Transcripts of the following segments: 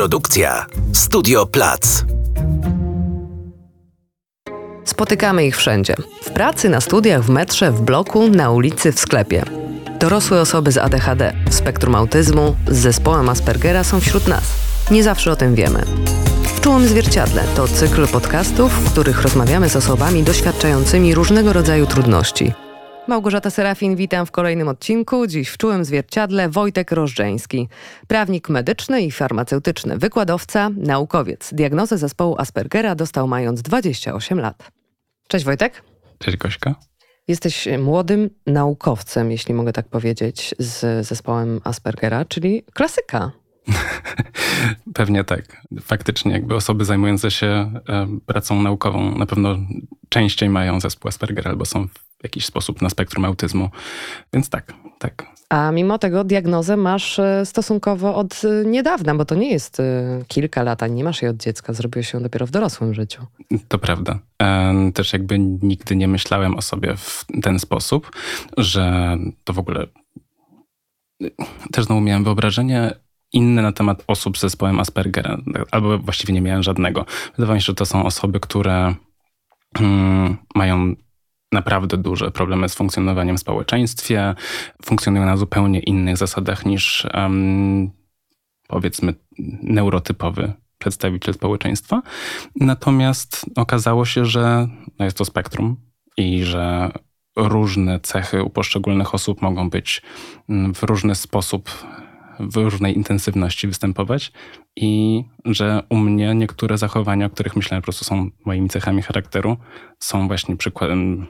Produkcja Studio Plac. Spotykamy ich wszędzie. W pracy, na studiach, w metrze, w bloku, na ulicy, w sklepie. Dorosłe osoby z ADHD, spektrum autyzmu, z zespołem Aspergera są wśród nas. Nie zawsze o tym wiemy. W Czułym Zwierciadle to cykl podcastów, w których rozmawiamy z osobami doświadczającymi różnego rodzaju trudności. Małgorzata Serafin, witam w kolejnym odcinku. Dziś w Czułym Zwierciadle Wojtek Rożdżeński. Prawnik medyczny i farmaceutyczny, wykładowca, naukowiec. Diagnozę zespołu Aspergera dostał mając 28 lat. Cześć Wojtek. Cześć Gośka. Jesteś młodym naukowcem, jeśli mogę tak powiedzieć, z zespołem Aspergera, czyli klasyka. Pewnie tak. Faktycznie, jakby osoby zajmujące się e, pracą naukową na pewno częściej mają zespół Aspergera albo są w jakiś sposób na spektrum autyzmu. Więc tak, tak. A mimo tego diagnozę masz e, stosunkowo od e, niedawna, bo to nie jest kilka lat, nie masz jej od dziecka, zrobiłeś ją dopiero w dorosłym życiu. To prawda. Też jakby nigdy nie myślałem o sobie w ten sposób, że to w ogóle też znowu miałem wyobrażenie inne na temat osób z zespołem Aspergera, albo właściwie nie miałem żadnego. Wydawało mi się, że to są osoby, które hmm, mają naprawdę duże problemy z funkcjonowaniem w społeczeństwie, funkcjonują na zupełnie innych zasadach niż um, powiedzmy neurotypowy przedstawiciel społeczeństwa. Natomiast okazało się, że no jest to spektrum i że różne cechy u poszczególnych osób mogą być mm, w różny sposób w różnej intensywności występować i że u mnie niektóre zachowania, o których myślałem po prostu są moimi cechami charakteru, są właśnie przykładem,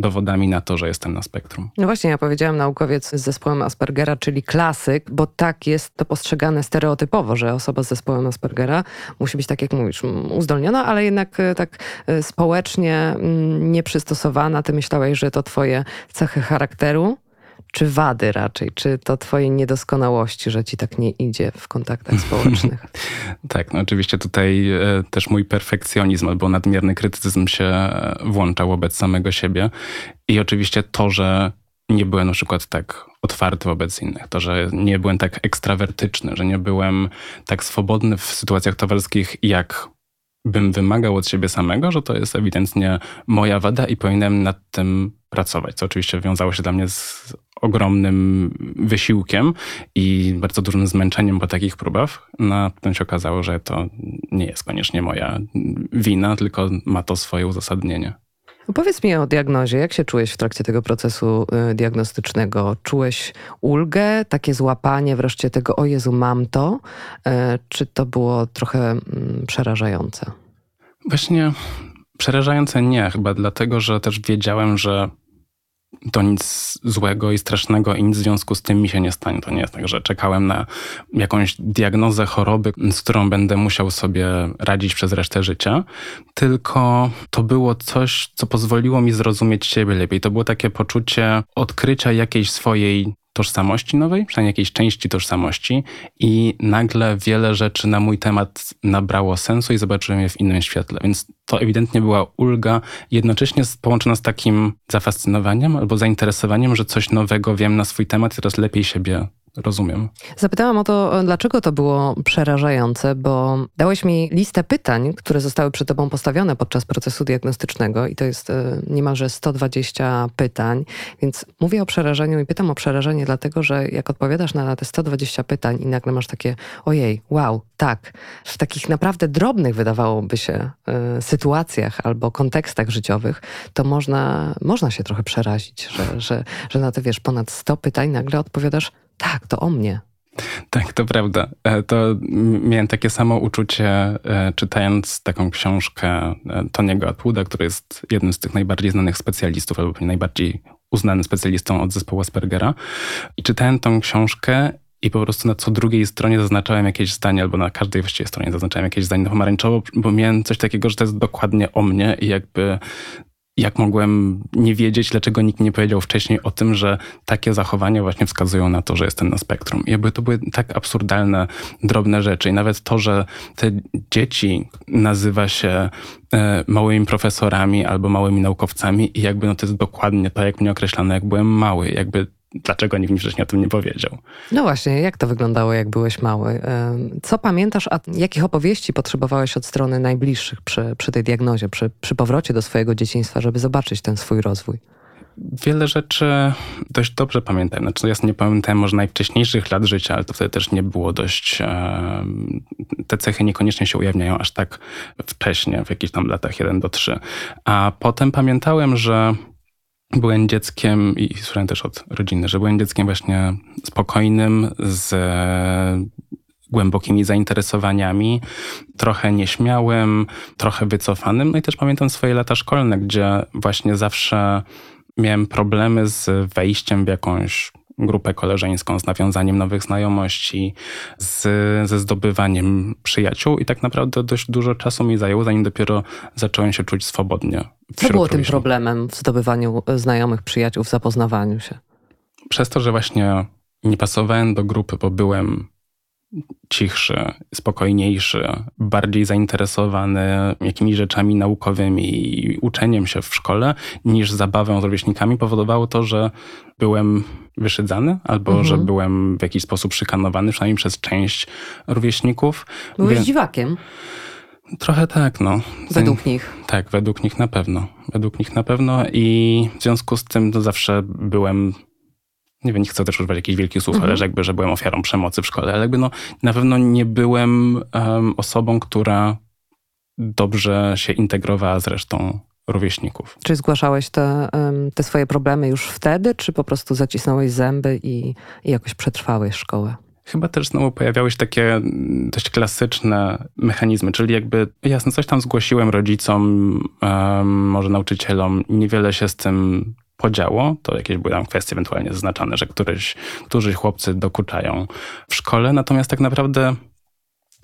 dowodami na to, że jestem na spektrum. No właśnie, ja powiedziałam naukowiec z zespołem Aspergera, czyli klasyk, bo tak jest to postrzegane stereotypowo, że osoba z zespołem Aspergera musi być, tak jak mówisz, uzdolniona, ale jednak e, tak e, społecznie nieprzystosowana. Ty myślałeś, że to twoje cechy charakteru? Czy wady raczej? Czy to twoje niedoskonałości, że ci tak nie idzie w kontaktach społecznych? tak, no oczywiście tutaj e, też mój perfekcjonizm albo nadmierny krytycyzm się e, włączał wobec samego siebie. I oczywiście to, że nie byłem na przykład tak otwarty wobec innych, to, że nie byłem tak ekstrawertyczny, że nie byłem tak swobodny w sytuacjach towarzyskich, jak bym wymagał od siebie samego, że to jest ewidentnie moja wada i powinienem nad tym pracować, co oczywiście wiązało się dla mnie z ogromnym wysiłkiem i bardzo dużym zmęczeniem po takich próbach. Na potem się okazało, że to nie jest koniecznie moja wina, tylko ma to swoje uzasadnienie. Powiedz mi o diagnozie. Jak się czułeś w trakcie tego procesu y, diagnostycznego? Czułeś ulgę, takie złapanie wreszcie tego, o Jezu, mam to? E, czy to było trochę mm, przerażające? Właśnie przerażające nie, chyba dlatego, że też wiedziałem, że to nic złego i strasznego i nic w związku z tym mi się nie stanie. To nie jest tak, że czekałem na jakąś diagnozę choroby, z którą będę musiał sobie radzić przez resztę życia, tylko to było coś, co pozwoliło mi zrozumieć siebie lepiej. To było takie poczucie odkrycia jakiejś swojej tożsamości nowej, przynajmniej jakiejś części tożsamości i nagle wiele rzeczy na mój temat nabrało sensu i zobaczyłem je w innym świetle. Więc to ewidentnie była ulga, jednocześnie połączona z takim zafascynowaniem albo zainteresowaniem, że coś nowego wiem na swój temat i teraz lepiej siebie rozumiem. Zapytałam o to, dlaczego to było przerażające, bo dałeś mi listę pytań, które zostały przed tobą postawione podczas procesu diagnostycznego i to jest e, niemalże 120 pytań, więc mówię o przerażeniu i pytam o przerażenie dlatego, że jak odpowiadasz na te 120 pytań i nagle masz takie ojej, wow, tak, w takich naprawdę drobnych wydawałoby się y, sytuacjach albo kontekstach życiowych, to można, można się trochę przerazić, że, że, że na te wiesz, ponad 100 pytań nagle odpowiadasz tak, to o mnie. Tak, to prawda. E, to miałem takie samo uczucie, e, czytając taką książkę e, Toniego Atwooda, który jest jednym z tych najbardziej znanych specjalistów, albo najbardziej uznanym specjalistą od zespołu Aspergera. I czytałem tą książkę i po prostu na co drugiej stronie zaznaczałem jakieś zdanie, albo na każdej właściwie stronie zaznaczałem jakieś zdanie na pomarańczowo, bo miałem coś takiego, że to jest dokładnie o mnie i jakby jak mogłem nie wiedzieć, dlaczego nikt nie powiedział wcześniej o tym, że takie zachowania właśnie wskazują na to, że jestem na spektrum. I jakby to były tak absurdalne, drobne rzeczy. I nawet to, że te dzieci nazywa się e, małymi profesorami albo małymi naukowcami i jakby no to jest dokładnie tak, jak mnie określano, jak byłem mały. Jakby dlaczego nikt mi wcześniej o tym nie powiedział. No właśnie, jak to wyglądało, jak byłeś mały? Co pamiętasz, a jakich opowieści potrzebowałeś od strony najbliższych przy, przy tej diagnozie, przy, przy powrocie do swojego dzieciństwa, żeby zobaczyć ten swój rozwój? Wiele rzeczy dość dobrze pamiętam. Znaczy, ja nie pamiętam może najwcześniejszych lat życia, ale to wtedy też nie było dość. te cechy niekoniecznie się ujawniają aż tak wcześnie, w jakichś tam latach 1 do 3. A potem pamiętałem, że byłem dzieckiem i słyszałem też od rodziny, że byłem dzieckiem właśnie spokojnym, z głębokimi zainteresowaniami, trochę nieśmiałym, trochę wycofanym. No i też pamiętam swoje lata szkolne, gdzie właśnie zawsze miałem problemy z wejściem w jakąś grupę koleżeńską, z nawiązaniem nowych znajomości, z, ze zdobywaniem przyjaciół i tak naprawdę dość dużo czasu mi zajęło, zanim dopiero zacząłem się czuć swobodnie. Co było tym problemem w zdobywaniu znajomych, przyjaciół, w zapoznawaniu się? Przez to, że właśnie nie pasowałem do grupy, bo byłem cichszy, spokojniejszy, bardziej zainteresowany jakimiś rzeczami naukowymi i uczeniem się w szkole niż zabawą z rówieśnikami powodowało to, że byłem wyszydzany albo mhm. że byłem w jakiś sposób szykanowany, przynajmniej przez część rówieśników. Byłeś Wie... dziwakiem? Trochę tak, no. Według nich? Tak, według nich na pewno. Według nich na pewno i w związku z tym to zawsze byłem nie wiem, nie chcę też używać jakichś wielkich słów, mhm. ale że jakby, że byłem ofiarą przemocy w szkole, ale jakby no, na pewno nie byłem um, osobą, która dobrze się integrowała z resztą rówieśników. Czy zgłaszałeś te, te swoje problemy już wtedy, czy po prostu zacisnąłeś zęby i, i jakoś przetrwałeś szkołę? Chyba też znowu pojawiały się takie mm, dość klasyczne mechanizmy, czyli jakby jasne, coś tam zgłosiłem rodzicom, um, może nauczycielom, niewiele się z tym podziało, to jakieś były tam kwestie ewentualnie zaznaczane, że któryś, którzy chłopcy dokuczają w szkole, natomiast tak naprawdę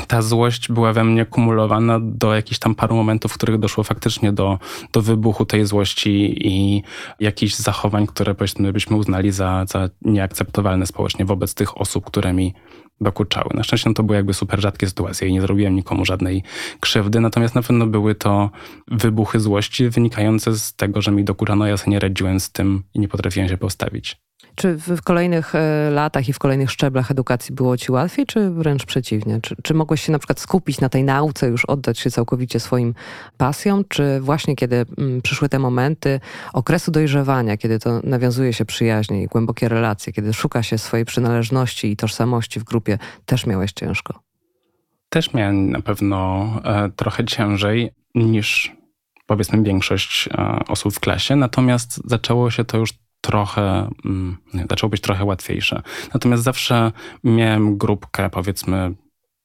ta złość była we mnie kumulowana do jakichś tam paru momentów, w których doszło faktycznie do, do wybuchu tej złości i jakichś zachowań, które powiedzmy byśmy uznali za, za nieakceptowalne społecznie wobec tych osób, które mi dokuczały. Na szczęście no to były jakby super rzadkie sytuacje i nie zrobiłem nikomu żadnej krzywdy, natomiast na pewno były to wybuchy złości wynikające z tego, że mi dokuczano, ja sobie nie radziłem z tym i nie potrafiłem się postawić. Czy w kolejnych e, latach i w kolejnych szczeblach edukacji było ci łatwiej, czy wręcz przeciwnie? Czy, czy mogłeś się na przykład skupić na tej nauce, już oddać się całkowicie swoim pasjom, czy właśnie kiedy mm, przyszły te momenty okresu dojrzewania, kiedy to nawiązuje się przyjaźnie i głębokie relacje, kiedy szuka się swojej przynależności i tożsamości w grupie, też miałeś ciężko? Też miałem na pewno e, trochę ciężej niż powiedzmy większość e, osób w klasie, natomiast zaczęło się to już trochę, mm, zaczęło być trochę łatwiejsze. Natomiast zawsze miałem grupkę, powiedzmy,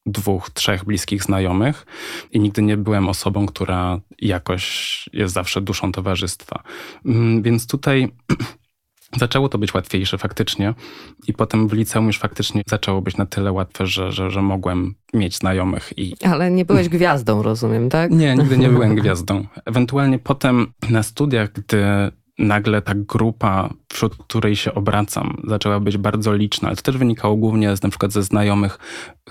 dwóch, trzech bliskich znajomych i nigdy nie byłem osobą, która jakoś jest zawsze duszą towarzystwa. Mm, więc tutaj zaczęło to być łatwiejsze faktycznie i potem w liceum już faktycznie zaczęło być na tyle łatwe, że, że, że mogłem mieć znajomych i... Ale nie byłeś gwiazdą, rozumiem, tak? Nie, nigdy nie byłem gwiazdą. Ewentualnie potem na studiach, gdy nagle ta grupa, wśród której się obracam, zaczęła być bardzo liczna. Ale to też wynikało głównie z, na przykład ze znajomych,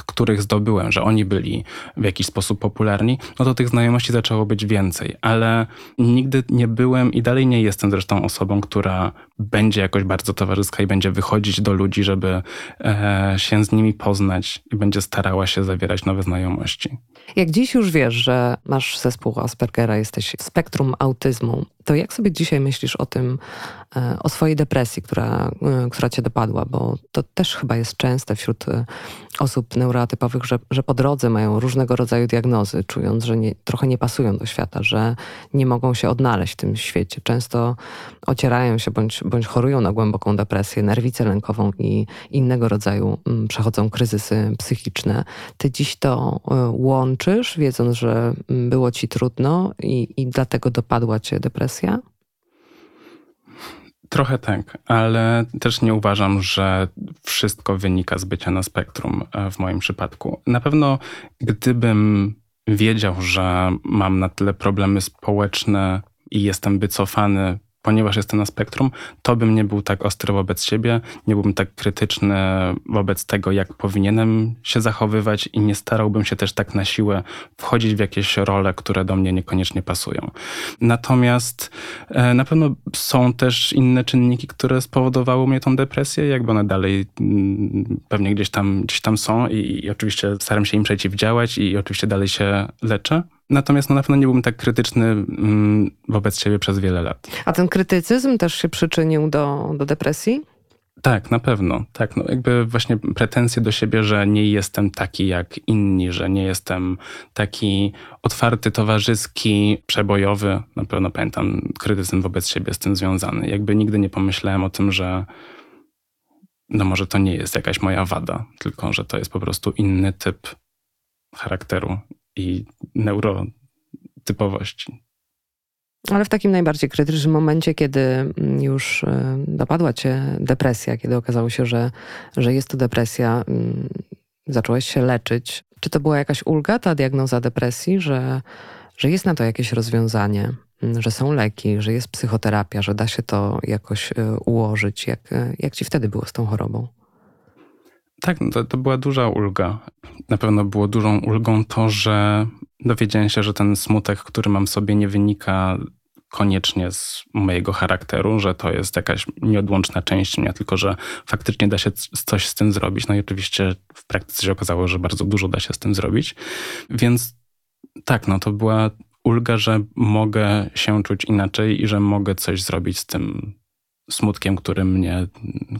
których zdobyłem, że oni byli w jakiś sposób popularni, no to tych znajomości zaczęło być więcej. Ale nigdy nie byłem i dalej nie jestem zresztą osobą, która będzie jakoś bardzo towarzyska i będzie wychodzić do ludzi, żeby e, się z nimi poznać i będzie starała się zawierać nowe znajomości. Jak dziś już wiesz, że masz zespół Aspergera, jesteś w spektrum autyzmu, to jak sobie dzisiaj myślisz o tym, o swojej depresji, która, e, która cię dopadła? Bo to też chyba jest częste wśród e, osób neuroatypowych, że, że po drodze mają różnego rodzaju diagnozy, czując, że nie, trochę nie pasują do świata, że nie mogą się odnaleźć w tym świecie. Często ocierają się bądź, bądź chorują na głęboką depresję, nerwicę lękową i innego rodzaju mm, przechodzą kryzysy psychiczne. Ty dziś to łączysz, wiedząc, że mm, było ci trudno i, i dlatego dopadła cię depresja? Trochę tak, ale też nie uważam, że wszystko wynika z bycia na spektrum e, w moim przypadku. Na pewno, gdybym wiedział, że mam na tyle problemy społeczne i jestem wycofany ponieważ jestem na spektrum, to bym nie był tak ostry wobec siebie, nie byłbym tak krytyczny wobec tego, jak powinienem się zachowywać i nie starałbym się też tak na siłę wchodzić w jakieś role, które do mnie niekoniecznie pasują. Natomiast e, na pewno są też inne czynniki, które spowodowały mnie tą depresję, jakby one dalej mm, pewnie gdzieś tam, gdzieś tam są i, i oczywiście staram się im przeciwdziałać i oczywiście dalej się leczę. Natomiast no, na pewno nie byłbym tak krytyczny mm, wobec siebie przez wiele lat. A ten krytycyzm też się przyczynił do, do depresji? Tak, na pewno. Tak, no jakby właśnie pretensje do siebie, że nie jestem taki jak inni, że nie jestem taki otwarty, towarzyski, przebojowy. Na pewno pamiętam krytycyzm wobec siebie z tym związany. Jakby nigdy nie pomyślałem o tym, że no może to nie jest jakaś moja wada, tylko że to jest po prostu inny typ charakteru i neurotypowości. Ale w takim najbardziej krytycznym momencie, kiedy mm, już e, dopadła cię depresja, kiedy okazało się, że, że jest to depresja, mm, zacząłeś się leczyć. Czy to była jakaś ulga, ta diagnoza depresji, że, że jest na to jakieś rozwiązanie, mm, że są leki, że jest psychoterapia, że da się to jakoś e, ułożyć? Jak, e, jak ci wtedy było z tą chorobą? Tak, no to, to była duża ulga. Na pewno było dużą ulgą to, że dowiedziałem się, że ten smutek, który mam sobie, nie wynika koniecznie z mojego charakteru, że to jest jakaś nieodłączna część mnie, tylko że faktycznie da się coś z tym zrobić. No i oczywiście w praktyce się okazało, że bardzo dużo da się z tym zrobić. Więc tak, no to była ulga, że mogę się czuć inaczej i że mogę coś zrobić z tym smutkiem, który, mnie,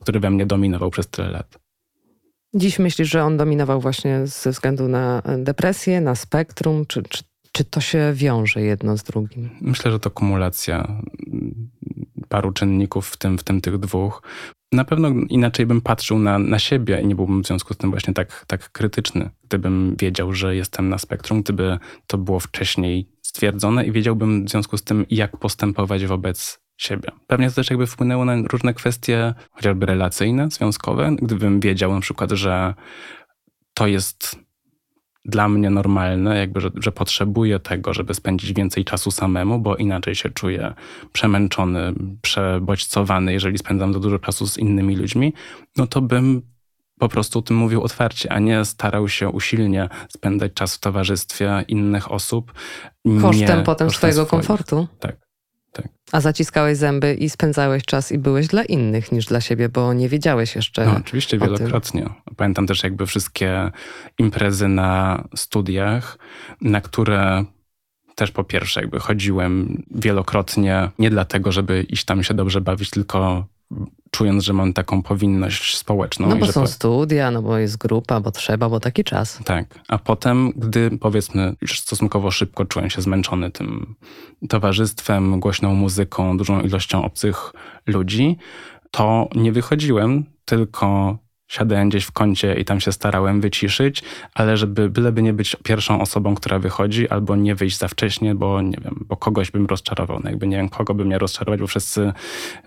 który we mnie dominował przez tyle lat. Dziś myślisz, że on dominował właśnie ze względu na depresję, na spektrum, czy, czy, czy to się wiąże jedno z drugim? Myślę, że to kumulacja paru czynników, w tym, w tym tych dwóch. Na pewno inaczej bym patrzył na, na siebie i nie byłbym w związku z tym właśnie tak, tak krytyczny, gdybym wiedział, że jestem na spektrum, gdyby to było wcześniej stwierdzone i wiedziałbym w związku z tym, jak postępować wobec siebie. Pewnie to też jakby wpłynęło na różne kwestie, chociażby relacyjne, związkowe. Gdybym wiedział na przykład, że to jest dla mnie normalne, jakby, że, że potrzebuję tego, żeby spędzić więcej czasu samemu, bo inaczej się czuję przemęczony, przebodźcowany, jeżeli spędzam za dużo czasu z innymi ludźmi, no to bym po prostu o tym mówił otwarcie, a nie starał się usilnie spędzać czas w towarzystwie innych osób. Kosztem nie, potem kosztem swojego swoich. komfortu. Tak. Tak. A zaciskałeś zęby i spędzałeś czas i byłeś dla innych niż dla siebie, bo nie wiedziałeś jeszcze. No, oczywiście wielokrotnie. Tym. Pamiętam też jakby wszystkie imprezy na studiach, na które też po pierwsze jakby chodziłem wielokrotnie, nie dlatego, żeby iść tam się dobrze bawić, tylko czując, że mam taką powinność społeczną. No bo są po... studia, no bo jest grupa, bo trzeba, bo taki czas. Tak, a potem, gdy powiedzmy już stosunkowo szybko czułem się zmęczony tym towarzystwem, głośną muzyką, dużą ilością obcych ludzi, to nie wychodziłem, tylko siadałem gdzieś w kącie i tam się starałem wyciszyć, ale żeby byleby nie być pierwszą osobą, która wychodzi, albo nie wyjść za wcześnie, bo nie wiem, bo kogoś bym rozczarował. No jakby nie wiem, kogo bym nie rozczarować, bo wszyscy,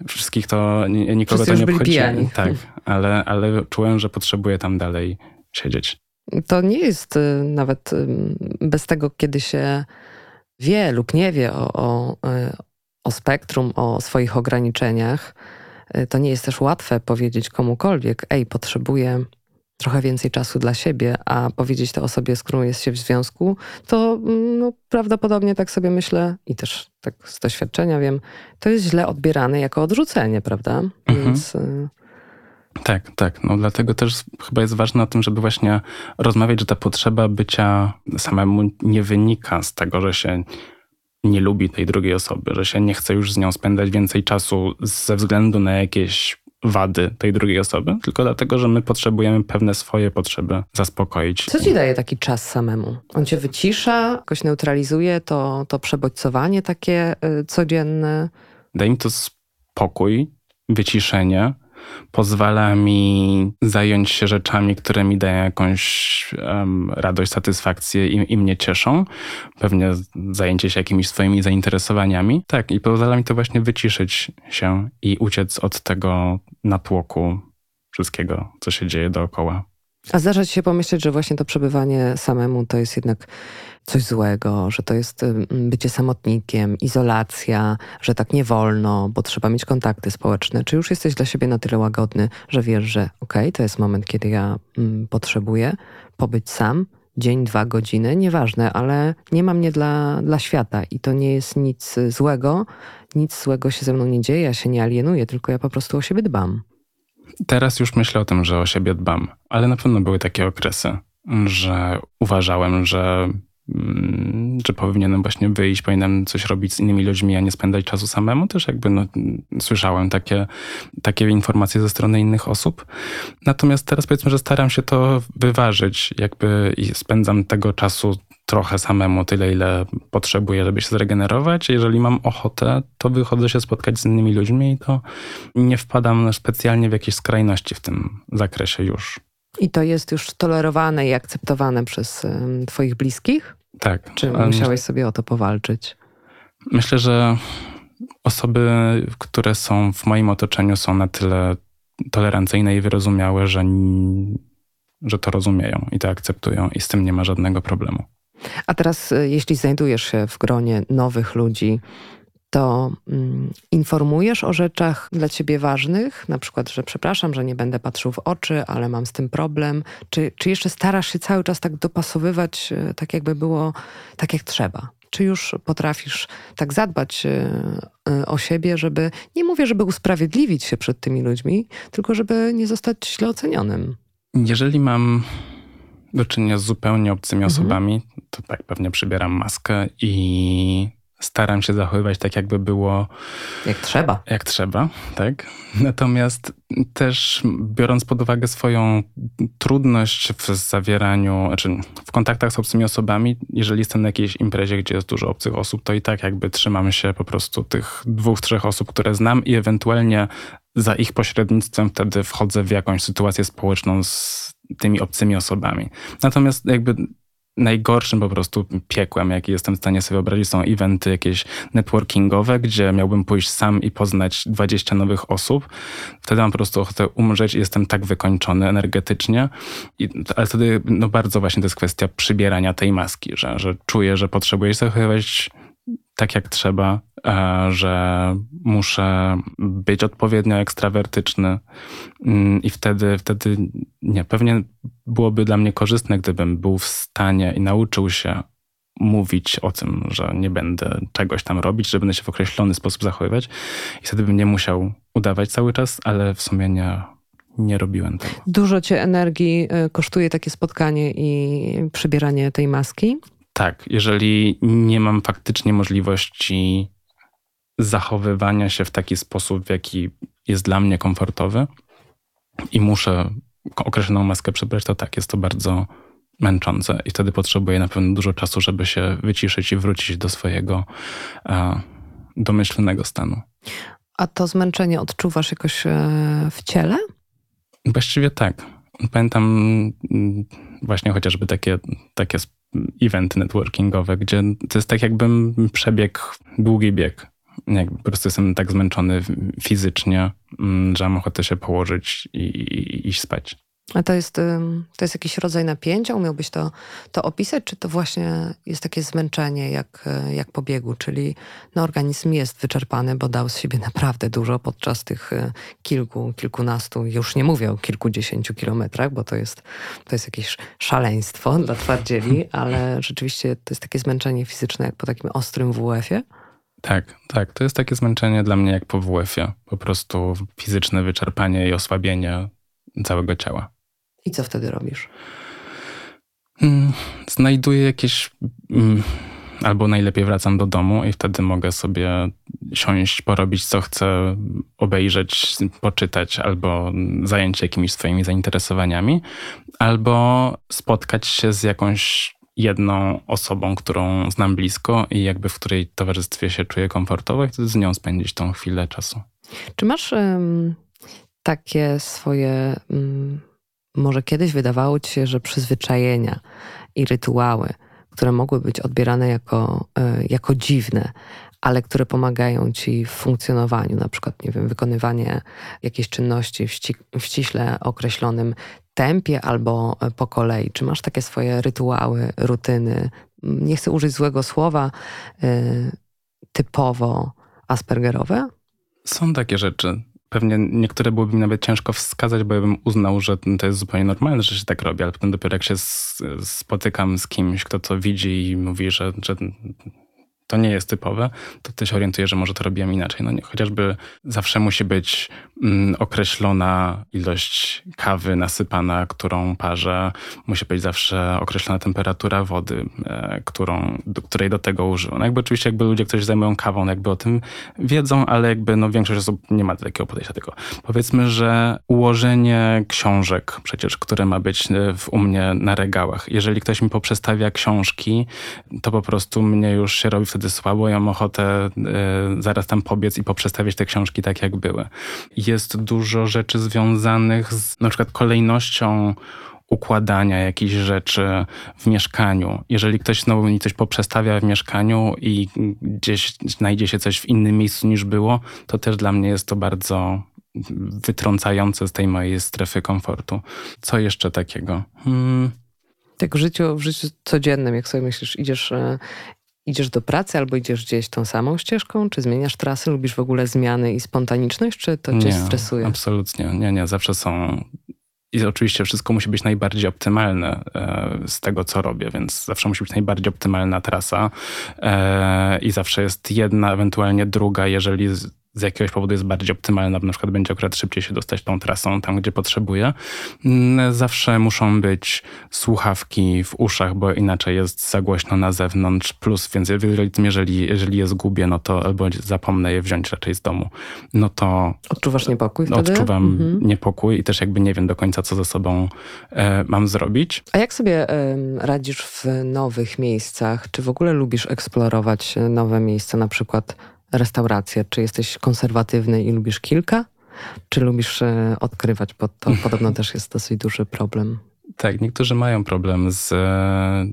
wszystkich to, nikogo wszyscy to nie obchodzi. Tak, ale, ale czułem, że potrzebuję tam dalej siedzieć. To nie jest y, nawet bez tego, kiedy się wie lub nie wie o, o, y, o spektrum, o swoich ograniczeniach, to nie jest też łatwe powiedzieć komukolwiek, ej, potrzebuję trochę więcej czasu dla siebie, a powiedzieć to osobie, z którą jest się w związku, to mm, no, prawdopodobnie tak sobie myślę i też tak z doświadczenia wiem, to jest źle odbierane jako odrzucenie, prawda? Mhm. Więc... Y, tak, tak. No dlatego też chyba jest ważne o tym, żeby właśnie rozmawiać, że ta potrzeba bycia samemu nie wynika z tego, że się nie lubi tej drugiej osoby, że się nie chce już z nią spędzać więcej czasu ze względu na jakieś wady tej drugiej osoby, tylko dlatego, że my potrzebujemy pewne swoje potrzeby zaspokoić. Co ci daje taki czas samemu? On cię wycisza, jakoś neutralizuje to, to przebodźcowanie takie y, codzienne? Daje mi to spokój, wyciszenie, pozwala mi zająć się rzeczami, które mi dają jakąś um, radość, satysfakcję i, i mnie cieszą. Pewnie zajęcie się jakimiś swoimi zainteresowaniami. Tak, i pozwala mi to właśnie wyciszyć się i uciec od tego natłoku wszystkiego, co się dzieje dookoła. A zdarza ci się pomyśleć, że właśnie to przebywanie samemu to jest jednak coś złego, że to jest bycie samotnikiem, izolacja, że tak nie wolno, bo trzeba mieć kontakty społeczne? Czy już jesteś dla siebie na tyle łagodny, że wiesz, że okej, okay, to jest moment, kiedy ja mm, potrzebuję pobyć sam, dzień, dwa godziny, nieważne, ale nie ma mnie dla, dla świata i to nie jest nic złego, nic złego się ze mną nie dzieje, ja się nie alienuję, tylko ja po prostu o siebie dbam. Teraz już myślę o tym, że o siebie dbam, ale na pewno były takie okresy, że uważałem, że że powinienem właśnie wyjść, powinienem coś robić z innymi ludźmi, a nie spędzać czasu samemu. Też jakby no, słyszałem takie, takie informacje ze strony innych osób. Natomiast teraz powiedzmy, że staram się to wyważyć, jakby i spędzam tego czasu trochę samemu, tyle ile potrzebuję, żeby się zregenerować. Jeżeli mam ochotę, to wychodzę się spotkać z innymi ludźmi i to nie wpadam specjalnie w jakieś skrajności w tym zakresie już. I to jest już tolerowane i akceptowane przez Twoich bliskich? Tak. Czy musiałeś sobie o to powalczyć? Myślę, że osoby, które są w moim otoczeniu, są na tyle tolerancyjne i wyrozumiałe, że, że to rozumieją i to akceptują, i z tym nie ma żadnego problemu. A teraz, e, jeśli znajdujesz się w gronie nowych ludzi, to mm, informujesz o rzeczach dla ciebie ważnych, na przykład, że przepraszam, że nie będę patrzył w oczy, ale mam z tym problem, czy, czy jeszcze starasz się cały czas tak dopasowywać, e, tak jakby było tak jak trzeba? Czy już potrafisz tak zadbać e, e, o siebie, żeby, nie mówię, żeby usprawiedliwić się przed tymi ludźmi, tylko żeby nie zostać źle ocenionym? Jeżeli mam do czynienia z zupełnie obcymi mhm. osobami, to tak pewnie przybieram maskę i staram się zachowywać tak, jakby było. Jak trzeba. Jak trzeba, tak. Natomiast też biorąc pod uwagę swoją trudność w zawieraniu, znaczy w kontaktach z obcymi osobami, jeżeli jestem na jakiejś imprezie, gdzie jest dużo obcych osób, to i tak jakby trzymam się po prostu tych dwóch, trzech osób, które znam i ewentualnie za ich pośrednictwem wtedy wchodzę w jakąś sytuację społeczną z tymi obcymi osobami. Natomiast jakby najgorszym po prostu piekłem, jaki jestem w stanie sobie wyobrazić, są eventy jakieś networkingowe, gdzie miałbym pójść sam i poznać 20 nowych osób. Wtedy mam po prostu ochotę umrzeć i jestem tak wykończony energetycznie. I, ale wtedy no bardzo właśnie to jest kwestia przybierania tej maski, że, że czuję, że potrzebuję zachowywać tak jak trzeba, e, że muszę być odpowiednio ekstrawertyczny mm, i wtedy, wtedy nie, pewnie byłoby dla mnie korzystne, gdybym był w stanie i nauczył się mówić o tym, że nie będę czegoś tam robić, że będę się w określony sposób zachowywać i wtedy bym nie musiał udawać cały czas, ale w sumie nie, nie robiłem tego. Dużo cię energii e, kosztuje takie spotkanie i przybieranie tej maski? Tak, jeżeli nie mam faktycznie możliwości zachowywania się w taki sposób, w jaki jest dla mnie komfortowy i muszę określoną maskę przebrać, to tak, jest to bardzo męczące i wtedy potrzebuję na pewno dużo czasu, żeby się wyciszyć i wrócić do swojego e, domyślnego stanu. A to zmęczenie odczuwasz jakoś e, w ciele? Właściwie tak. Pamiętam mm, właśnie chociażby takie, takie eventy networkingowe, gdzie to jest tak jakbym przebiegł długi bieg. Jakby po prostu jestem tak zmęczony fizycznie, mm, że mam ochotę się położyć i, i iść spać. A to jest, to jest jakiś rodzaj napięcia? Umiałbyś to, to opisać? Czy to właśnie jest takie zmęczenie jak, jak po biegu? Czyli no, organizm jest wyczerpany, bo dał z siebie naprawdę dużo podczas tych e, kilku, kilkunastu, już nie mówię o kilkudziesięciu kilometrach, bo to jest, to jest jakieś szaleństwo dla twardzieli, ale rzeczywiście to jest takie zmęczenie fizyczne jak po takim ostrym WF-ie. Tak, tak. To jest takie zmęczenie dla mnie jak po WF-ie. Po prostu fizyczne wyczerpanie i osłabienie całego ciała. I co wtedy robisz? Mm, znajduję jakieś. Mm, albo najlepiej wracam do domu i wtedy mogę sobie siąść, porobić co chcę, obejrzeć, poczytać, albo zająć się jakimiś swoimi zainteresowaniami, albo spotkać się z jakąś jedną osobą, którą znam blisko i jakby w której towarzystwie się czuję komfortowo i wtedy z nią spędzić tą chwilę czasu. Czy masz um, takie swoje um może kiedyś wydawało ci się, że przyzwyczajenia i rytuały, które mogły być odbierane jako, e, jako dziwne, ale które pomagają ci w funkcjonowaniu, na przykład, nie wiem, wykonywanie jakiejś czynności w, ści w ściśle określonym tempie albo e, po kolei. Czy masz takie swoje rytuały, rutyny, nie chcę użyć złego słowa, y, typowo aspergerowe? Są takie rzeczy. Pewnie niektóre byłoby mi nawet ciężko wskazać, bo ja bym uznał, że to jest zupełnie normalne, że się tak robi, ale potem dopiero jak się spotykam z kimś, kto to widzi i mówi, że, że to nie jest typowe, to ty się orientujesz, że może to robiłem inaczej. No nie, chociażby zawsze musi być określona ilość kawy nasypana, którą parzę. Musi być zawsze określona temperatura wody, e, którą, do, której do tego użyłem. No jakby oczywiście jakby ludzie, którzy zajmują kawą, jakby o tym wiedzą, ale jakby no większość osób nie ma takiego podejścia tego. Powiedzmy, że ułożenie książek przecież, które ma być e, w, u mnie na regałach. Jeżeli ktoś mi poprzestawia książki, to po prostu mnie już się robi wtedy słabo, ja mam ochotę y, zaraz tam pobiec i poprzestawić te książki tak, jak były. Jest dużo rzeczy związanych z na przykład kolejnością układania jakichś rzeczy w mieszkaniu. Jeżeli ktoś znowu mi coś poprzestawia w mieszkaniu i gdzieś znajdzie się coś w innym miejscu niż było, to też dla mnie jest to bardzo wytrącające z tej mojej strefy komfortu. Co jeszcze takiego? Hmm. Tak w życiu, w życiu codziennym, jak sobie myślisz, idziesz e, Idziesz do pracy albo idziesz gdzieś tą samą ścieżką? Czy zmieniasz trasy? Lubisz w ogóle zmiany i spontaniczność? Czy to cię nie, stresuje? Absolutnie. Nie, nie. Zawsze są... I oczywiście wszystko musi być najbardziej optymalne e, z tego, co robię, więc zawsze musi być najbardziej optymalna trasa e, i zawsze jest jedna, ewentualnie druga, jeżeli z jakiegoś powodu jest bardziej optymalna, bo na przykład będzie akurat szybciej się dostać tą trasą tam, gdzie potrzebuje. Mm, zawsze muszą być słuchawki w uszach, bo inaczej jest za głośno na zewnątrz. Plus, więc jeżeli, jeżeli je zgubię, no to albo zapomnę je wziąć raczej z domu, no to... Odczuwasz niepokój wtedy? Odczuwam mhm. niepokój i też jakby nie wiem do końca, co ze sobą e, mam zrobić. A jak sobie e, radzisz w nowych miejscach? Czy w ogóle lubisz eksplorować nowe miejsca, na przykład restaurację? Czy jesteś konserwatywny i lubisz kilka? Czy lubisz e, odkrywać? Bo to podobno też jest dosyć duży problem. Tak, niektórzy mają problem z e,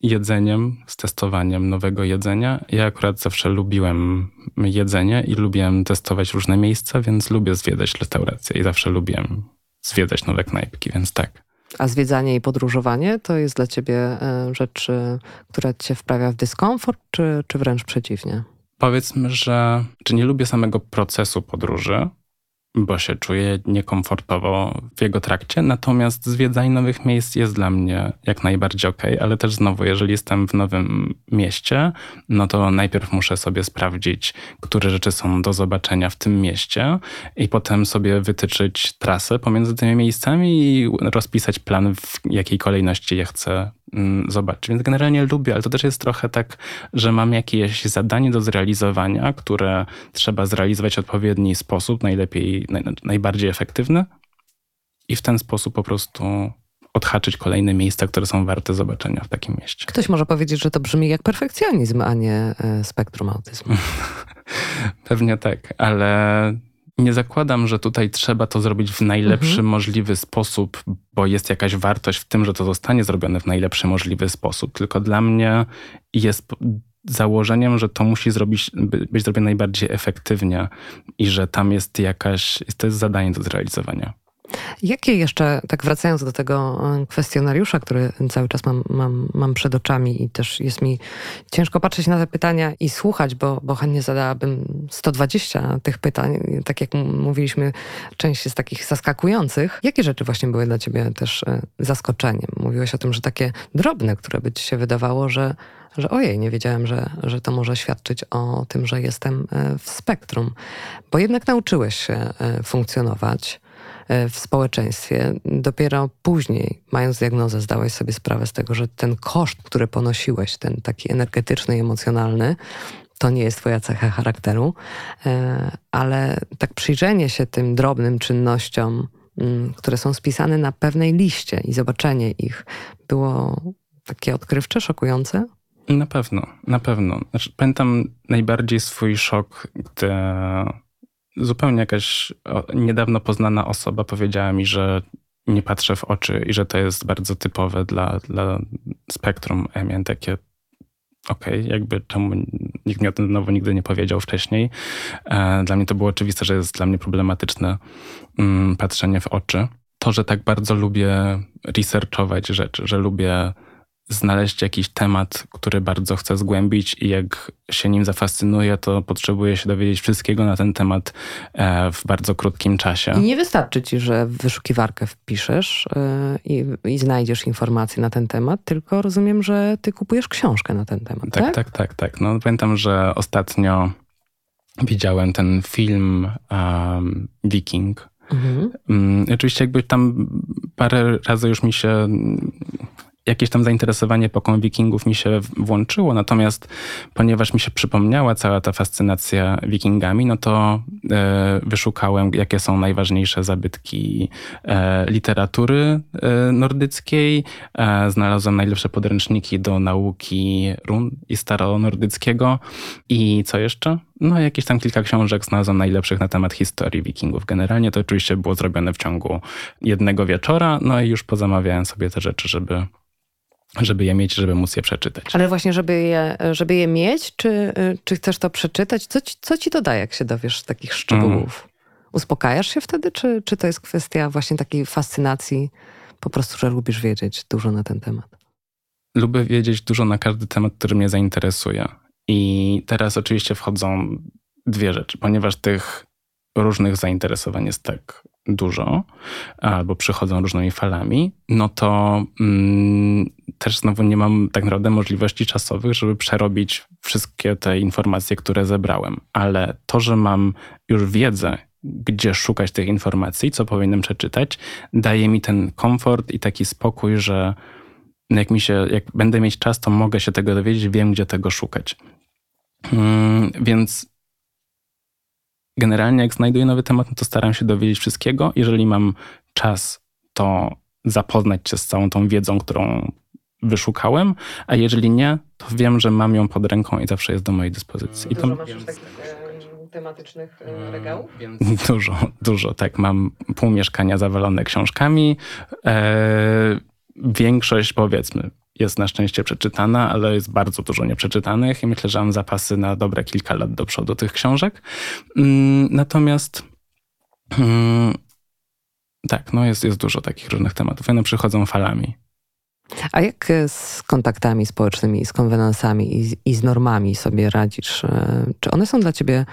jedzeniem, z testowaniem nowego jedzenia. Ja akurat zawsze lubiłem jedzenie i lubiłem testować różne miejsca, więc lubię zwiedzać restauracje i zawsze lubiłem zwiedzać nowe knajpki, więc tak. A zwiedzanie i podróżowanie to jest dla ciebie e, rzecz, która cię wprawia w dyskomfort, czy, czy wręcz przeciwnie? Powiedzmy, że czy nie lubię samego procesu podróży, bo się czuję niekomfortowo w jego trakcie. Natomiast zwiedzanie nowych miejsc jest dla mnie jak najbardziej ok, ale też znowu, jeżeli jestem w nowym mieście, no to najpierw muszę sobie sprawdzić, które rzeczy są do zobaczenia w tym mieście i potem sobie wytyczyć trasę pomiędzy tymi miejscami i rozpisać plan, w jakiej kolejności je chcę zobaczyć. Więc generalnie lubię, ale to też jest trochę tak, że mam jakieś zadanie do zrealizowania, które trzeba zrealizować w odpowiedni sposób, najlepiej, naj, najbardziej efektywny i w ten sposób po prostu odhaczyć kolejne miejsca, które są warte zobaczenia w takim mieście. Ktoś może powiedzieć, że to brzmi jak perfekcjonizm, a nie e, spektrum autyzmu. Pewnie tak, ale nie zakładam, że tutaj trzeba to zrobić w najlepszy mhm. możliwy sposób, bo jest jakaś wartość w tym, że to zostanie zrobione w najlepszy możliwy sposób. Tylko dla mnie jest założeniem, że to musi zrobić, być zrobione najbardziej efektywnie i że tam jest jakaś, to jest zadanie do zrealizowania. Jakie jeszcze, tak wracając do tego e, kwestionariusza, który cały czas mam, mam, mam przed oczami i też jest mi ciężko patrzeć na te pytania i słuchać, bo, bo chętnie zadałabym 120 tych pytań. Tak jak mówiliśmy, część jest takich zaskakujących. Jakie rzeczy właśnie były dla ciebie też e, zaskoczeniem? Mówiłeś o tym, że takie drobne, które by ci się wydawało, że że ojej, nie wiedziałem, że, że to może świadczyć o tym, że jestem e, w spektrum. Bo jednak nauczyłeś się funkcjonować w społeczeństwie. Dopiero później, mając diagnozę, zdałeś sobie sprawę z tego, że ten koszt, który ponosiłeś, ten taki energetyczny i emocjonalny, to nie jest twoja cecha charakteru, e, ale tak przyjrzenie się tym drobnym czynnościom, mm, które są spisane na pewnej liście i zobaczenie ich było takie odkrywcze, szokujące? Na pewno, na pewno. Znaczy, pamiętam najbardziej swój szok, gdy zupełnie jakaś niedawno poznana osoba powiedziała mi, że nie patrzę w oczy i że to jest bardzo typowe dla, dla spektrum. Ja miałem takie, okej, okay, jakby czemu nikt mi o tym znowu nigdy nie powiedział wcześniej. E, dla mnie to było oczywiste, że jest dla mnie problematyczne mm, patrzenie w oczy. To, że tak bardzo lubię researchować rzeczy, że lubię znaleźć jakiś temat, który bardzo chcę zgłębić i jak się nim zafascynuję, to potrzebuję się dowiedzieć wszystkiego na ten temat e, w bardzo krótkim czasie. I nie wystarczy ci, że w wyszukiwarkę wpiszesz e, i, i znajdziesz informacje na ten temat, tylko rozumiem, że ty kupujesz książkę na ten temat, tak? Tak, tak, tak. tak. No, pamiętam, że ostatnio widziałem ten film um, Viking. Mhm. Um, oczywiście jakby tam parę razy już mi się jakieś tam zainteresowanie poką wikingów mi się włączyło, natomiast ponieważ mi się przypomniała cała ta fascynacja wikingami, no to e, wyszukałem, jakie są najważniejsze zabytki e, literatury e, nordyckiej. E, znalazłem najlepsze podręczniki do nauki run i staronordyckiego. I co jeszcze? No, jakieś tam kilka książek znalazłem najlepszych na temat historii wikingów. Generalnie to oczywiście było zrobione w ciągu jednego wieczora, no i już pozamawiałem sobie te rzeczy, żeby żeby je mieć, żeby móc je przeczytać. Ale właśnie, żeby je, żeby je mieć, czy, czy chcesz to przeczytać? Co ci, co ci to jak się dowiesz takich szczegółów? Mm. Uspokajasz się wtedy, czy, czy to jest kwestia właśnie takiej fascynacji, po prostu, że lubisz wiedzieć dużo na ten temat? Lubię wiedzieć dużo na każdy temat, który mnie zainteresuje. I teraz oczywiście wchodzą dwie rzeczy, ponieważ tych różnych zainteresowań jest tak dużo, albo przychodzą różnymi falami, no to mm, też znowu nie mam tak naprawdę możliwości czasowych, żeby przerobić wszystkie te informacje, które zebrałem. Ale to, że mam już wiedzę, gdzie szukać tych informacji, co powinienem przeczytać, daje mi ten komfort i taki spokój, że jak mi się, jak będę mieć czas, to mogę się tego dowiedzieć, wiem, gdzie tego szukać. Hmm, więc generalnie jak znajduję nowy temat, no to staram się dowiedzieć wszystkiego. Jeżeli mam czas, to zapoznać się z całą tą wiedzą, którą wyszukałem, a jeżeli nie, to wiem, że mam ją pod ręką i zawsze jest do mojej dyspozycji. I to... masz już takich e, tematycznych e, regałów? Dużo, dużo, tak. Mam pół mieszkania zawalone książkami. E, większość, powiedzmy, jest na szczęście przeczytana, ale jest bardzo dużo nieprzeczytanych i myślę, że mam zapasy na dobre kilka lat do przodu tych książek. Mm, natomiast mm, tak, no jest, jest dużo takich różnych tematów. One przychodzą falami. A jak z kontaktami społecznymi, z konwenansami i, i z normami sobie radzisz? E, czy one są dla ciebie,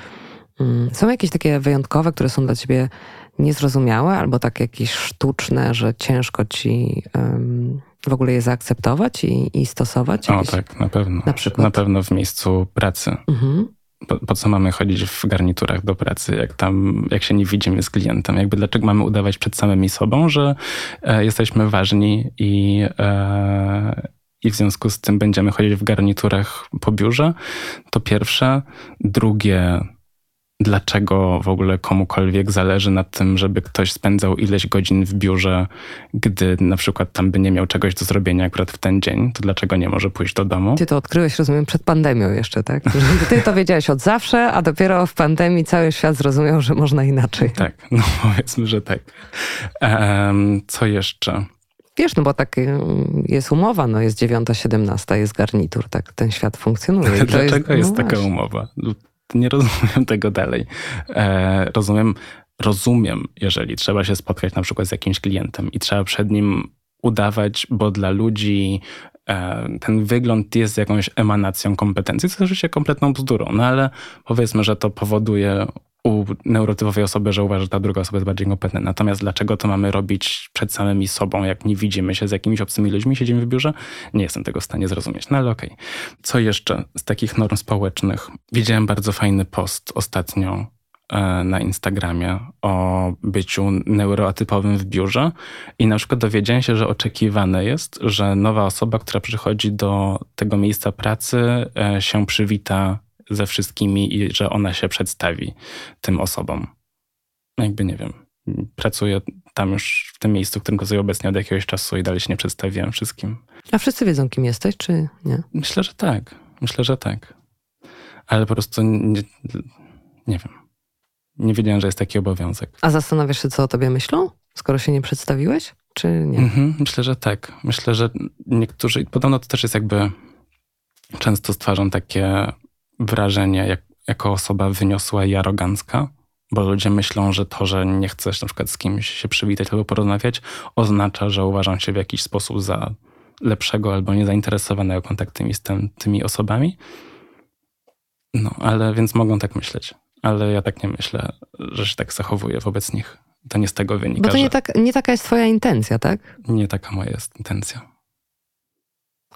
mm, są jakieś takie wyjątkowe, które są dla ciebie niezrozumiałe albo tak jakieś sztuczne, że ciężko ci um, w ogóle je zaakceptować i, i stosować? Jakieś, o tak, na pewno. Na przykład? Na pewno w miejscu pracy. Mhm. Po, po, co mamy chodzić w garniturach do pracy, jak tam, jak się nie widzimy z klientem? Jakby dlaczego mamy udawać przed samymi sobą, że e, jesteśmy ważni i, e, i w związku z tym będziemy chodzić w garniturach po biurze? To pierwsze. Drugie, dlaczego w ogóle komukolwiek zależy na tym, żeby ktoś spędzał ileś godzin w biurze, gdy na przykład tam by nie miał czegoś do zrobienia akurat w ten dzień, to dlaczego nie może pójść do domu? Ty to odkryłeś, rozumiem, przed pandemią jeszcze, tak? Ty to wiedziałeś od zawsze, a dopiero w pandemii cały świat zrozumiał, że można inaczej. Tak, no powiedzmy, że tak. Um, co jeszcze? Wiesz, no bo tak y, jest umowa, no jest 9-17, jest garnitur, tak ten świat funkcjonuje. Dlaczego jest, jest no taka umowa? Nie rozumiem tego dalej. E, rozumiem, rozumiem, jeżeli trzeba się spotkać na przykład z jakimś klientem i trzeba przed nim udawać, bo dla ludzi e, ten wygląd jest jakąś emanacją kompetencji, co jest oczywiście kompletną bzdurą, no ale powiedzmy, że to powoduje u neurotypowej osoby, że uważa, że ta druga osoba jest bardziej kompetentna. Natomiast dlaczego to mamy robić przed samymi sobą, jak nie widzimy się z jakimiś obcymi ludźmi, siedzimy w biurze? Nie jestem tego w stanie zrozumieć. No ale okej. Okay. Co jeszcze z takich norm społecznych? Widziałem bardzo fajny post ostatnio e, na Instagramie o byciu neuroatypowym w biurze i na przykład dowiedziałem się, że oczekiwane jest, że nowa osoba, która przychodzi do tego miejsca pracy, e, się przywita ze wszystkimi i że ona się przedstawi tym osobom. No jakby nie wiem. Pracuję tam już w tym miejscu, w którym pracuję obecnie od jakiegoś czasu i dalej się nie przedstawiłem wszystkim. A wszyscy wiedzą, kim jesteś, czy nie? Myślę, że tak. Myślę, że tak. Ale po prostu nie, nie wiem. Nie wiedziałem, że jest taki obowiązek. A zastanawiasz się, co o tobie myślą, skoro się nie przedstawiłeś, czy nie? Mhm, myślę, że tak. Myślę, że niektórzy, podobno to też jest jakby często stwarzą takie wrażenie jak, jako osoba wyniosła i arogancka, bo ludzie myślą, że to, że nie chcesz na przykład z kimś się przywitać albo porozmawiać, oznacza, że uważam się w jakiś sposób za lepszego albo niezainteresowanego kontaktem z tym, tymi osobami. No, ale więc mogą tak myśleć. Ale ja tak nie myślę, że się tak zachowuję wobec nich. To nie z tego wynika. Bo to nie, tak, nie taka jest twoja intencja, tak? Nie taka moja jest intencja.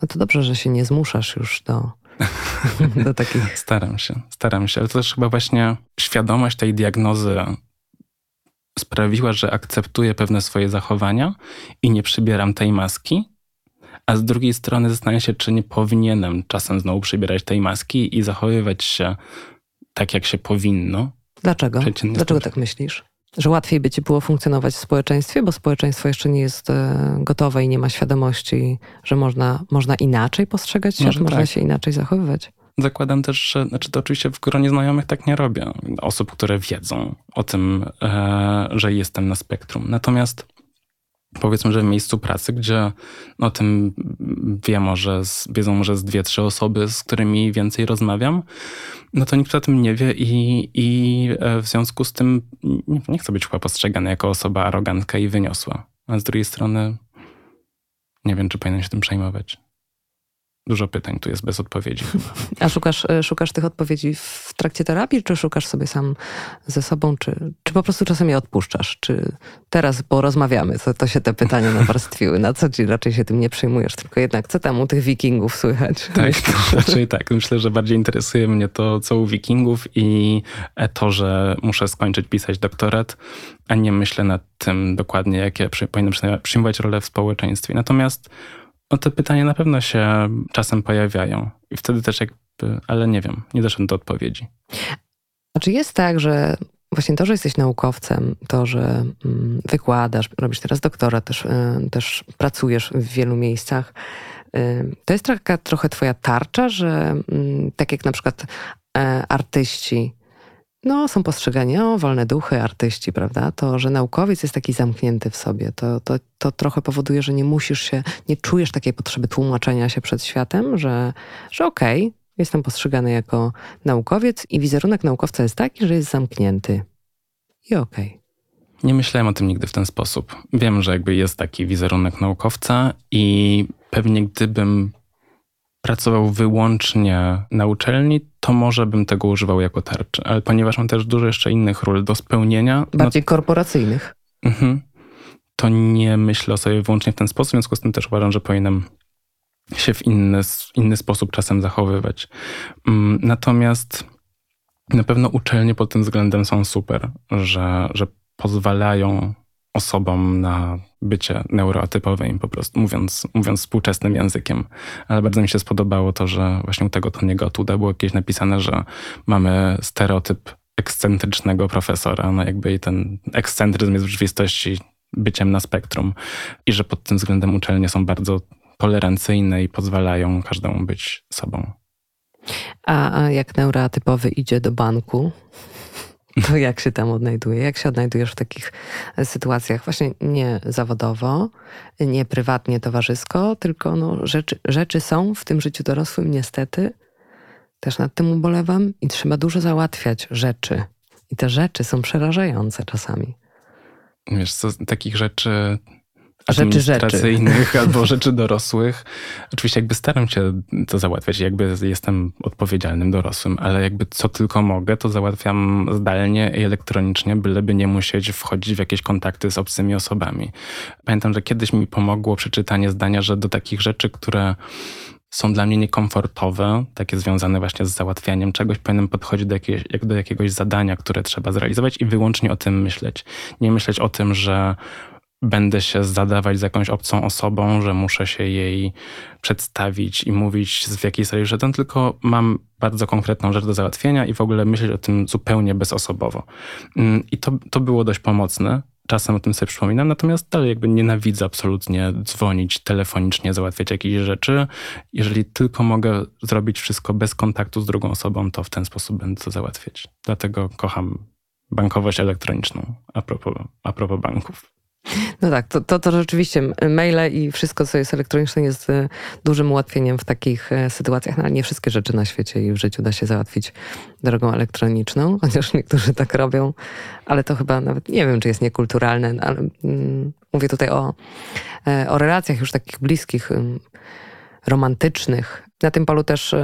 No to dobrze, że się nie zmuszasz już do, do takich... Staram się, staram się. Ale to też chyba właśnie świadomość tej diagnozy sprawiła, że akceptuję pewne swoje zachowania i nie przybieram tej maski. A z drugiej strony zastanawiam się, czy nie powinienem czasem znowu przybierać tej maski i zachowywać się tak, jak się powinno. Dlaczego? Dlaczego tak myślisz? Że łatwiej by ci było funkcjonować w społeczeństwie, bo społeczeństwo jeszcze nie jest e, gotowe i nie ma świadomości, że można, można inaczej postrzegać świat, można tak. się inaczej zachowywać. Zakładam też, że znaczy to oczywiście w gronie znajomych tak nie robię. Osób, które wiedzą o tym, e, że jestem na spektrum. Natomiast powiedzmy, że w miejscu pracy, gdzie o tym wie może, wiedzą może z dwie, trzy osoby, z którymi więcej rozmawiam, no to nikt o tym nie wie i, i e, w związku z tym nie, nie chcę być chyba postrzegany jako osoba arogantka i wyniosła. A z drugiej strony nie wiem, czy powinien się tym przejmować. Dużo pytań tu jest bez odpowiedzi. A szukasz, e, szukasz tych odpowiedzi w trakcie terapii, czy szukasz sobie sam ze sobą, czy, czy po prostu czasem je odpuszczasz? Czy teraz, bo rozmawiamy, to, to się te pytania nawarstwiły, na co ci raczej się tym nie przejmujesz, tylko jednak co tam u tych wikingów słychać? Tak, raczej tak. Myślę, że bardziej interesuje mnie to, co u wikingów i to, że muszę skończyć pisać doktorat, a nie myślę nad tym dokładnie, jakie powinienem przyjmować rolę w społeczeństwie. Natomiast no te pytania na pewno się czasem pojawiają. I wtedy też jakby, ale nie wiem, nie doszedłem do odpowiedzi. A czy jest tak, że właśnie to, że jesteś naukowcem, to, że mm, wykładasz, robisz teraz doktora, też, y, też pracujesz w wielu miejscach, y, to jest taka trochę twoja tarcza, że mm, tak jak na przykład e, artyści no, są postrzegani, o, wolne duchy, artyści, prawda? To, że naukowiec jest taki zamknięty w sobie, to, to, to trochę powoduje, że nie musisz się, nie czujesz takiej potrzeby tłumaczenia się przed światem, że, że okej, okay, jestem postrzegany jako naukowiec i wizerunek naukowca jest taki, że jest zamknięty. I okej. Okay. Nie myślałem o tym nigdy w ten sposób. Wiem, że jakby jest taki wizerunek naukowca i pewnie gdybym pracował wyłącznie na uczelni, to może bym tego używał jako tarczy. Ale ponieważ mam też dużo jeszcze innych ról do spełnienia. No Bardziej no, korporacyjnych. Mhm, to nie myślę o sobie wyłącznie w ten sposób, w związku z tym też uważam, że powinienem się w inny, inny sposób czasem zachowywać. Mm, natomiast na pewno uczelnie pod tym względem są super, że, że pozwalają osobom na bycie neuroatypowym, po prostu mówiąc, mówiąc współczesnym językiem. Ale bardzo mi się spodobało to, że właśnie u tego Tony'ego Tuda było jakieś napisane, że mamy stereotyp ekscentrycznego profesora, no jakby i ten ekscentryzm jest w rzeczywistości byciem na spektrum i że pod tym względem uczelnie są bardzo tolerancyjne i pozwalają każdemu być sobą. A, a jak neuroatypowy idzie do banku, to jak się tam odnajduje? Jak się odnajdujesz w takich e, sytuacjach? Właśnie nie zawodowo, nie prywatnie, towarzysko, tylko no, rzeczy, rzeczy są w tym życiu dorosłym niestety. Też nad tym ubolewam i trzeba dużo załatwiać rzeczy. I te rzeczy są przerażające czasami. Wiesz co, takich rzeczy administracyjnych rzeczy, rzeczy. albo rzeczy dorosłych. Oczywiście jakby staram się to załatwiać, jakby jestem odpowiedzialnym dorosłym, ale jakby co tylko mogę, to załatwiam zdalnie i elektronicznie, byleby nie musieć wchodzić w jakieś kontakty z obcymi osobami. Pamiętam, że kiedyś mi pomogło przeczytanie zdania, że do takich rzeczy, które są dla mnie niekomfortowe, takie związane właśnie z załatwianiem czegoś, powinienem podchodzić do, jak do jakiegoś zadania, które trzeba zrealizować i wyłącznie o tym myśleć. Nie myśleć o tym, że będę się zadawać z jakąś obcą osobą, że muszę się jej przedstawić i mówić z jakiej serii żaden, tylko mam bardzo konkretną rzecz do załatwienia i w ogóle myśleć o tym zupełnie bezosobowo. Mm, I to, to było dość pomocne. Czasem o tym sobie przypominam, natomiast dalej jakby nienawidzę absolutnie dzwonić telefonicznie, załatwiać jakieś rzeczy. Jeżeli tylko mogę zrobić wszystko bez kontaktu z drugą osobą, to w ten sposób będę to załatwiać. Dlatego kocham bankowość elektroniczną a propos, a propos banków. No tak, to, to, to rzeczywiście maile i wszystko, co jest elektroniczne, jest e, dużym ułatwieniem w takich e, sytuacjach, no, ale nie wszystkie rzeczy na świecie i w życiu da się załatwić drogą elektroniczną, chociaż niektórzy tak robią, ale to chyba nawet nie wiem, czy jest niekulturalne, no, ale mm, mówię tutaj o, e, o relacjach już takich bliskich, romantycznych. Na tym polu też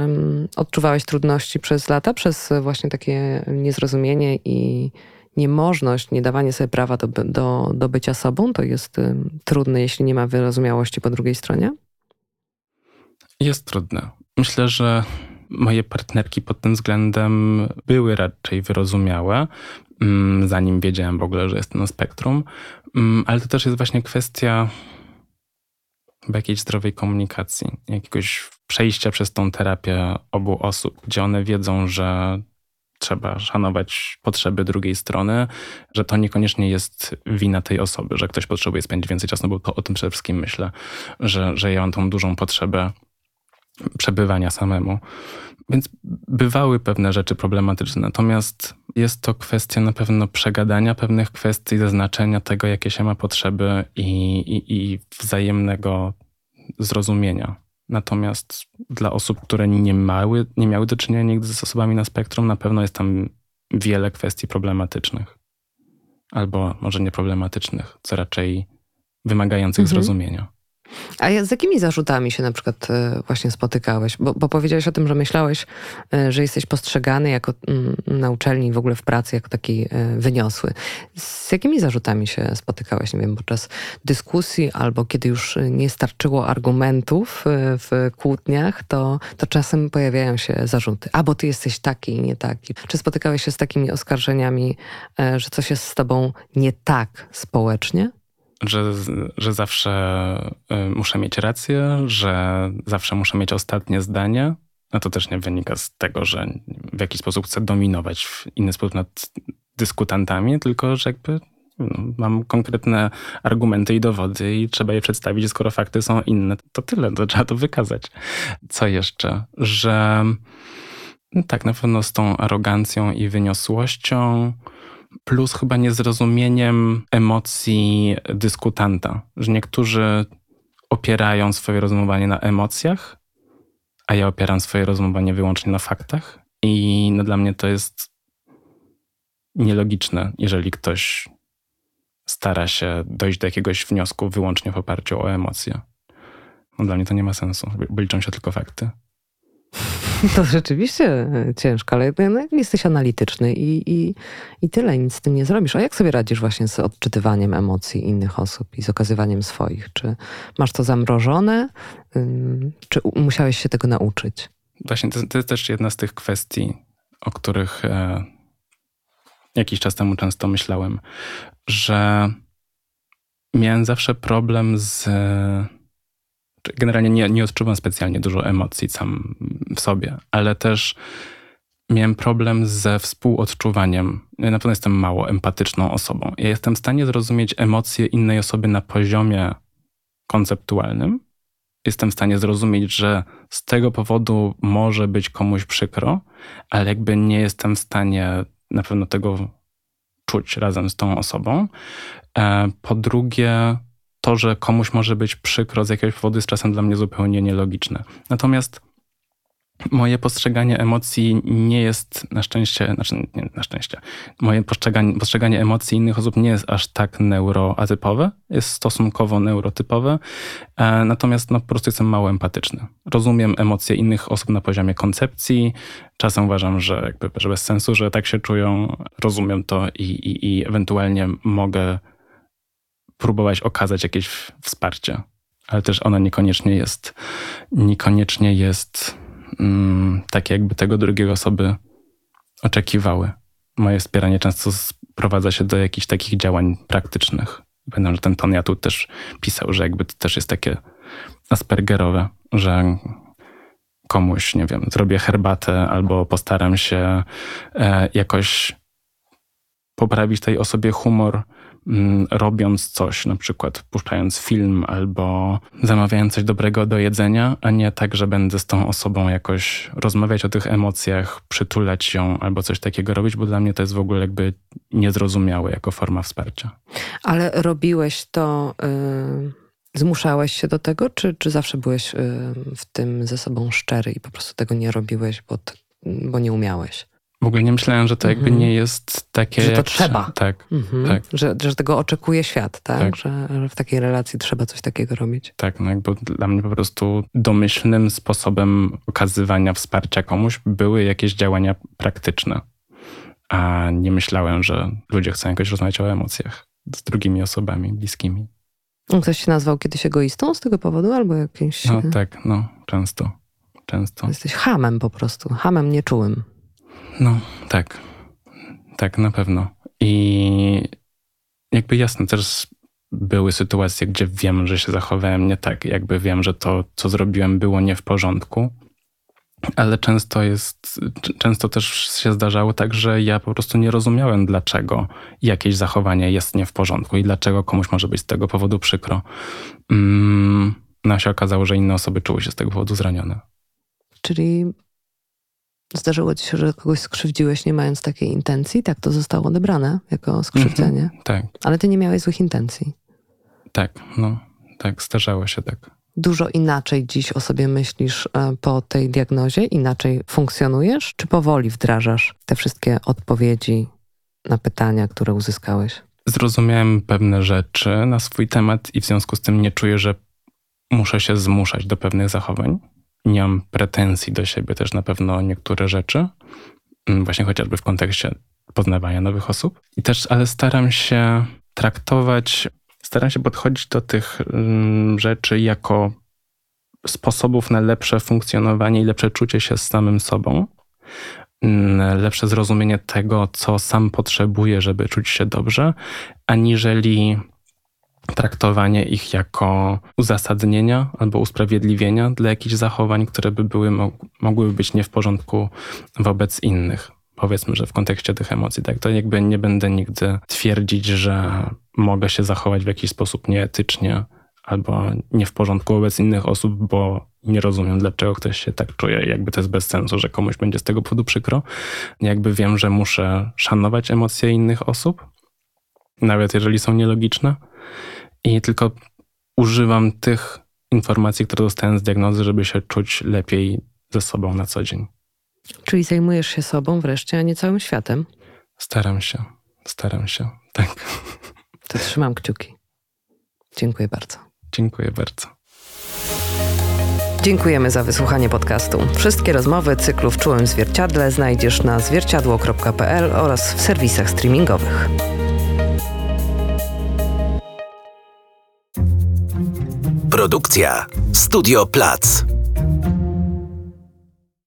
odczuwałeś trudności przez lata, przez właśnie takie niezrozumienie i niemożność, nie dawanie sobie prawa do, do, do bycia sobą, to jest y, trudne, jeśli nie ma wyrozumiałości po drugiej stronie? Jest trudne. Myślę, że moje partnerki pod tym względem były raczej wyrozumiałe, mm, zanim wiedziałem w ogóle, że jestem na spektrum, mm, ale to też jest właśnie kwestia jakiejś zdrowej komunikacji, jakiegoś przejścia przez tą terapię obu osób, gdzie one wiedzą, że trzeba szanować potrzeby drugiej strony, że to niekoniecznie jest wina tej osoby, że ktoś potrzebuje spędzić więcej czasu, no bo to o tym przede wszystkim myślę, że, że ja mam tą dużą potrzebę przebywania samemu. Więc bywały pewne rzeczy problematyczne, natomiast jest to kwestia na pewno przegadania pewnych kwestii, zaznaczenia tego, jakie się ma potrzeby i, i, i wzajemnego zrozumienia. Natomiast dla osób, które nie, mały, nie miały do czynienia nigdy z osobami na spektrum, na pewno jest tam wiele kwestii problematycznych. Albo może nie problematycznych, co raczej wymagających mhm. zrozumienia. A z jakimi zarzutami się na przykład e, właśnie spotykałeś? Bo, bo powiedziałeś o tym, że myślałeś, e, że jesteś postrzegany jako mm, na uczelni, w ogóle w pracy, jako taki e, wyniosły. Z jakimi zarzutami się spotykałeś, nie wiem, podczas dyskusji albo kiedy już nie starczyło argumentów w kłótniach, to, to czasem pojawiają się zarzuty. A, bo ty jesteś taki i nie taki. Czy spotykałeś się z takimi oskarżeniami, że coś jest z tobą nie tak społecznie? Że, że zawsze y, muszę mieć rację, że zawsze muszę mieć ostatnie zdanie. No to też nie wynika z tego, że w jakiś sposób chcę dominować w inny sposób nad dyskutantami, tylko że jakby no, mam konkretne argumenty i dowody i trzeba je przedstawić, skoro fakty są inne, to tyle, to trzeba to wykazać. Co jeszcze? Że no tak, na pewno z tą arogancją i wyniosłością, plus chyba niezrozumieniem emocji dyskutanta, że niektórzy opierają swoje rozumowanie na emocjach, a ja opieram swoje rozumowanie wyłącznie na faktach. I no dla mnie to jest nielogiczne, jeżeli ktoś stara się dojść do jakiegoś wniosku wyłącznie w oparciu o emocje. No dla mnie to nie ma sensu, bo liczą się tylko fakty. To rzeczywiście ciężko, ale no, jesteś analityczny i, i, i tyle, nic z tym nie zrobisz. A jak sobie radzisz właśnie z odczytywaniem emocji innych osób i z okazywaniem swoich? Czy masz to zamrożone, czy musiałeś się tego nauczyć? Właśnie to, to jest też jedna z tych kwestii, o których e, jakiś czas temu często myślałem, że miałem zawsze problem z generalnie nie, nie odczuwam specjalnie dużo emocji sam w sobie, ale też miałem problem ze współodczuwaniem. Ja na pewno jestem mało empatyczną osobą. Ja jestem w stanie zrozumieć emocje innej osoby na poziomie konceptualnym. Jestem w stanie zrozumieć, że z tego powodu może być komuś przykro, ale jakby nie jestem w stanie na pewno tego czuć razem z tą osobą. E, po drugie, to, że komuś może być przykro z jakiegoś powodu jest czasem dla mnie zupełnie nielogiczne. Natomiast moje postrzeganie emocji nie jest na szczęście, znaczy nie, na szczęście, moje postrzeganie, postrzeganie emocji innych osób nie jest aż tak neuroatypowe, jest stosunkowo neurotypowe, e, natomiast no, po prostu jestem mało empatyczny. Rozumiem emocje innych osób na poziomie koncepcji, czasem uważam, że, jakby, że bez sensu, że tak się czują, rozumiem to i, i, i ewentualnie mogę próbować okazać jakieś wsparcie, ale też ona niekoniecznie jest, niekoniecznie jest mm, takie, jakby tego drugiej osoby oczekiwały. Moje wspieranie często sprowadza się do jakichś takich działań praktycznych. Pamiętam, że ten Ton ja tu też pisał, że jakby to też jest takie aspergerowe, że komuś, nie wiem, zrobię herbatę albo postaram się e, jakoś poprawić tej osobie humor, robiąc coś, na przykład puszczając film albo zamawiając coś dobrego do jedzenia, a nie tak, że będę z tą osobą jakoś rozmawiać o tych emocjach, przytulać ją albo coś takiego robić, bo dla mnie to jest w ogóle jakby niezrozumiałe jako forma wsparcia. Ale robiłeś to, y, zmuszałeś się do tego, czy, czy zawsze byłeś y, w tym ze sobą szczery i po prostu tego nie robiłeś, bo, bo nie umiałeś? W ogóle nie myślałem, że to jakby mhm. nie jest takie. Że to jak... trzeba. Tak. Mhm. tak. Że, że tego oczekuje świat, tak? tak. Że, że, w takiej relacji trzeba coś takiego robić. Tak, no jakby dla mnie po prostu domyślnym sposobem okazywania wsparcia komuś były jakieś działania praktyczne. A nie myślałem, że ludzie chcą jakoś rozmawiać o emocjach z drugimi osobami bliskimi. Ktoś się nazwał kiedyś egoistą z tego powodu, albo jakimś. No tak, no, często. Często. Jesteś hamem po prostu, hamem nieczułym. No, tak. Tak, na pewno. I jakby jasne, też były sytuacje, gdzie wiem, że się zachowałem nie tak. Jakby wiem, że to, co zrobiłem, było nie w porządku. Ale często jest, często też się zdarzało tak, że ja po prostu nie rozumiałem, dlaczego jakieś zachowanie jest nie w porządku i dlaczego komuś może być z tego powodu przykro. Mm, no się okazało, że inne osoby czuły się z tego powodu zranione. Czyli Zdarzyło ci się, że kogoś skrzywdziłeś, nie mając takiej intencji? Tak to zostało odebrane jako skrzywdzenie? -hmm, tak. Ale ty nie miałeś złych intencji? Tak, no, tak, zdarzało się tak. Dużo inaczej dziś o sobie myślisz e, po tej diagnozie? Inaczej funkcjonujesz? Czy powoli wdrażasz te wszystkie odpowiedzi na pytania, które uzyskałeś? Zrozumiałem pewne rzeczy na swój temat i w związku z tym nie czuję, że muszę się zmuszać do pewnych zachowań nie mam pretensji do siebie też na pewno niektóre rzeczy, mm, właśnie chociażby w kontekście poznawania nowych osób. I też, ale staram się traktować, staram się podchodzić do tych mm, rzeczy jako sposobów na lepsze funkcjonowanie i lepsze czucie się z samym sobą, mm, lepsze zrozumienie tego, co sam potrzebuję, żeby czuć się dobrze, aniżeli traktowanie ich jako uzasadnienia albo usprawiedliwienia dla jakichś zachowań, które by były, mogłyby być nie w porządku wobec innych. Powiedzmy, że w kontekście tych emocji, tak, to jakby nie będę nigdy twierdzić, że mogę się zachować w jakiś sposób nieetycznie albo nie w porządku wobec innych osób, bo nie rozumiem, dlaczego ktoś się tak czuje. Jakby to jest bez sensu, że komuś będzie z tego powodu przykro. Jakby wiem, że muszę szanować emocje innych osób, nawet jeżeli są nielogiczne i tylko używam tych informacji, które dostałem z diagnozy, żeby się czuć lepiej ze sobą na co dzień. Czyli zajmujesz się sobą wreszcie, a nie całym światem? Staram się, staram się, tak. To trzymam kciuki. Dziękuję bardzo. Dziękuję bardzo. Dziękujemy za wysłuchanie podcastu. Wszystkie rozmowy cyklu w czułym zwierciadle znajdziesz na zwierciadło.pl oraz w serwisach streamingowych. Produkcja Studio Plac.